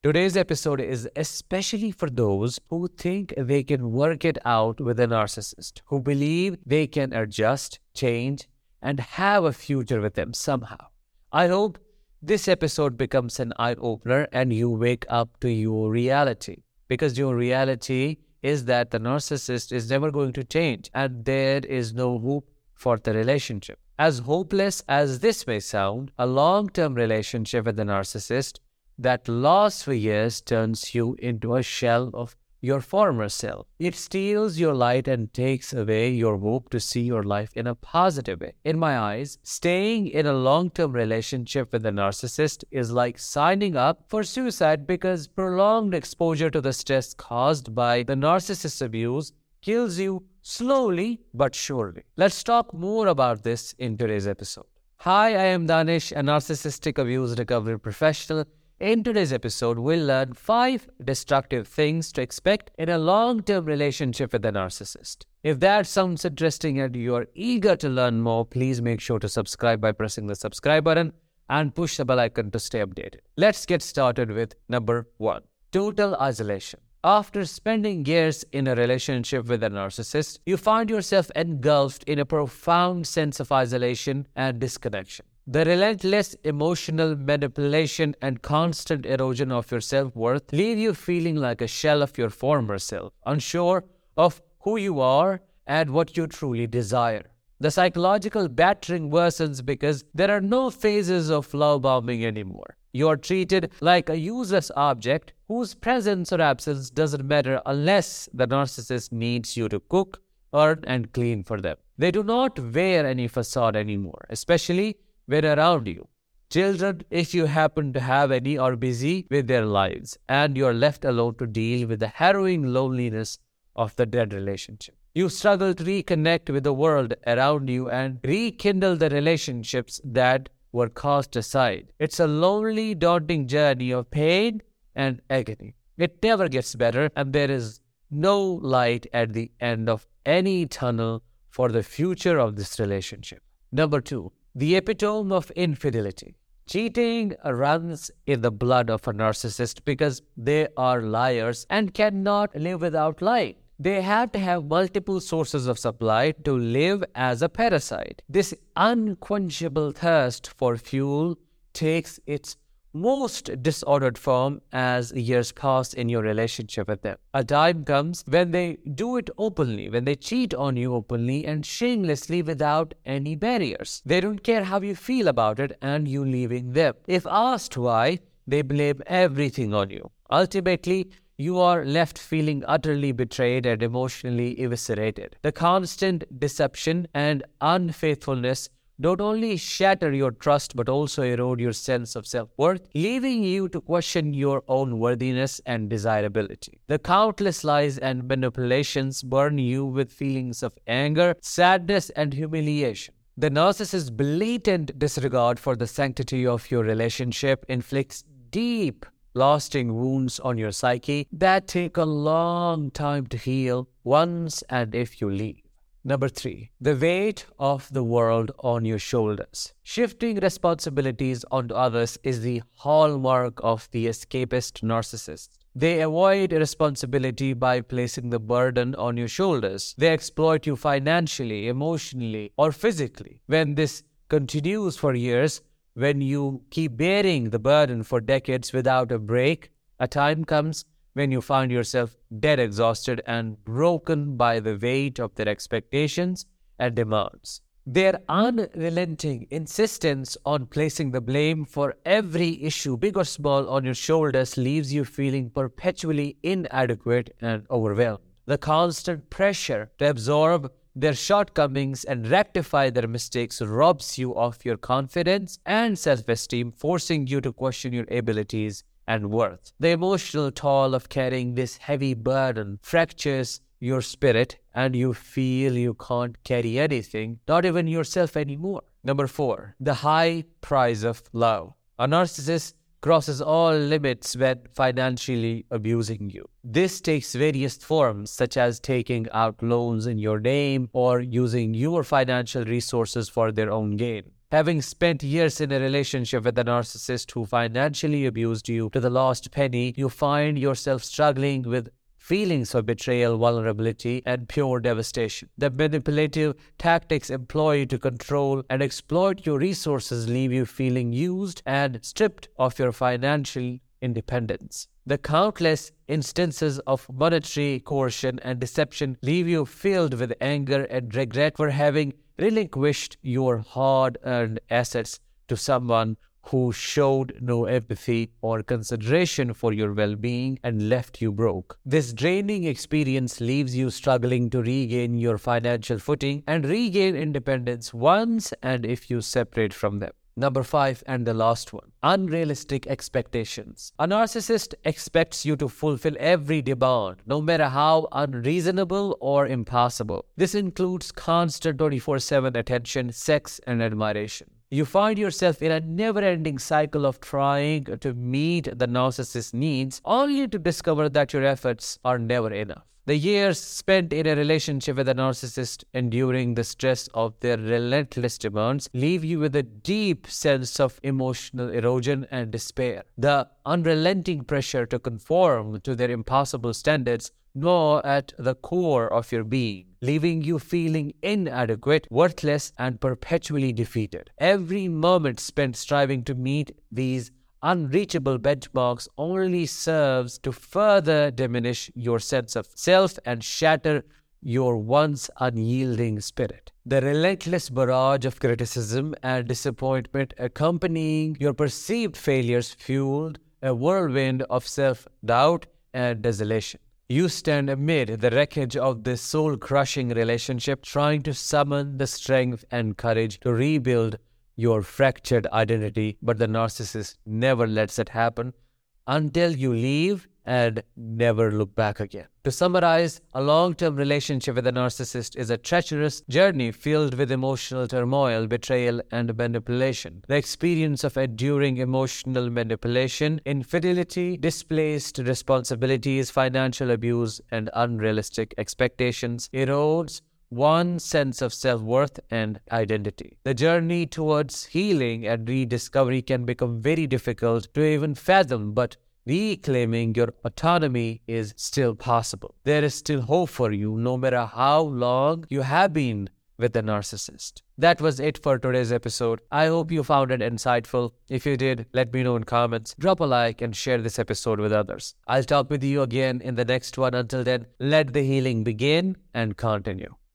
Today's episode is especially for those who think they can work it out with a narcissist, who believe they can adjust, change, and have a future with them somehow. I hope this episode becomes an eye opener and you wake up to your reality because your reality is that the narcissist is never going to change and there is no hope for the relationship. As hopeless as this may sound, a long term relationship with a narcissist that lasts for years turns you into a shell of your former self. It steals your light and takes away your hope to see your life in a positive way. In my eyes, staying in a long term relationship with a narcissist is like signing up for suicide because prolonged exposure to the stress caused by the narcissist's abuse kills you slowly but surely. Let's talk more about this in today's episode. Hi, I am Danish, a narcissistic abuse recovery professional in today's episode, we'll learn five destructive things to expect in a long term relationship with a narcissist. If that sounds interesting and you're eager to learn more, please make sure to subscribe by pressing the subscribe button and push the bell icon to stay updated. Let's get started with number one total isolation. After spending years in a relationship with a narcissist, you find yourself engulfed in a profound sense of isolation and disconnection. The relentless emotional manipulation and constant erosion of your self worth leave you feeling like a shell of your former self, unsure of who you are and what you truly desire. The psychological battering worsens because there are no phases of love bombing anymore. You are treated like a useless object whose presence or absence doesn't matter unless the narcissist needs you to cook, earn, and clean for them. They do not wear any facade anymore, especially when around you. Children, if you happen to have any, are busy with their lives and you're left alone to deal with the harrowing loneliness of the dead relationship. You struggle to reconnect with the world around you and rekindle the relationships that were cast aside. It's a lonely, daunting journey of pain and agony. It never gets better, and there is no light at the end of any tunnel for the future of this relationship. Number two, the epitome of infidelity. Cheating runs in the blood of a narcissist because they are liars and cannot live without lying. They have to have multiple sources of supply to live as a parasite. This unquenchable thirst for fuel takes its most disordered form as years pass in your relationship with them. A time comes when they do it openly, when they cheat on you openly and shamelessly without any barriers. They don't care how you feel about it and you leaving them. If asked why, they blame everything on you. Ultimately, you are left feeling utterly betrayed and emotionally eviscerated. The constant deception and unfaithfulness not only shatter your trust but also erode your sense of self worth, leaving you to question your own worthiness and desirability. The countless lies and manipulations burn you with feelings of anger, sadness, and humiliation. The narcissist's blatant disregard for the sanctity of your relationship inflicts deep, lasting wounds on your psyche that take a long time to heal once and if you leave. Number three, the weight of the world on your shoulders. Shifting responsibilities onto others is the hallmark of the escapist narcissist. They avoid responsibility by placing the burden on your shoulders. They exploit you financially, emotionally, or physically. When this continues for years, when you keep bearing the burden for decades without a break, a time comes when you find yourself dead exhausted and broken by the weight of their expectations and demands. Their unrelenting insistence on placing the blame for every issue, big or small, on your shoulders leaves you feeling perpetually inadequate and overwhelmed. The constant pressure to absorb their shortcomings and rectify their mistakes robs you of your confidence and self esteem, forcing you to question your abilities and worth. The emotional toll of carrying this heavy burden fractures your spirit and you feel you can't carry anything, not even yourself anymore. Number four, the high price of love. A narcissist crosses all limits when financially abusing you. This takes various forms, such as taking out loans in your name or using your financial resources for their own gain. Having spent years in a relationship with a narcissist who financially abused you to the last penny, you find yourself struggling with feelings of betrayal, vulnerability, and pure devastation. The manipulative tactics employed to control and exploit your resources leave you feeling used and stripped of your financial independence. The countless instances of monetary coercion and deception leave you filled with anger and regret for having relinquished your hard earned assets to someone who showed no empathy or consideration for your well being and left you broke. This draining experience leaves you struggling to regain your financial footing and regain independence once and if you separate from them. Number five, and the last one unrealistic expectations. A narcissist expects you to fulfill every demand, no matter how unreasonable or impossible. This includes constant 24 7 attention, sex, and admiration. You find yourself in a never ending cycle of trying to meet the narcissist's needs, only to discover that your efforts are never enough. The years spent in a relationship with a narcissist, enduring the stress of their relentless demands, leave you with a deep sense of emotional erosion and despair. The unrelenting pressure to conform to their impossible standards gnaw at the core of your being, leaving you feeling inadequate, worthless, and perpetually defeated. Every moment spent striving to meet these unreachable benchmarks only serves to further diminish your sense of self and shatter your once unyielding spirit. The relentless barrage of criticism and disappointment accompanying your perceived failures fueled a whirlwind of self doubt and desolation. You stand amid the wreckage of this soul crushing relationship, trying to summon the strength and courage to rebuild your fractured identity, but the narcissist never lets it happen until you leave and never look back again. To summarize, a long term relationship with a narcissist is a treacherous journey filled with emotional turmoil, betrayal, and manipulation. The experience of enduring emotional manipulation, infidelity, displaced responsibilities, financial abuse, and unrealistic expectations erodes one sense of self worth and identity. The journey towards healing and rediscovery can become very difficult to even fathom, but reclaiming your autonomy is still possible. There is still hope for you, no matter how long you have been with a narcissist. That was it for today's episode. I hope you found it insightful. If you did, let me know in comments. Drop a like and share this episode with others. I'll talk with you again in the next one. Until then, let the healing begin and continue.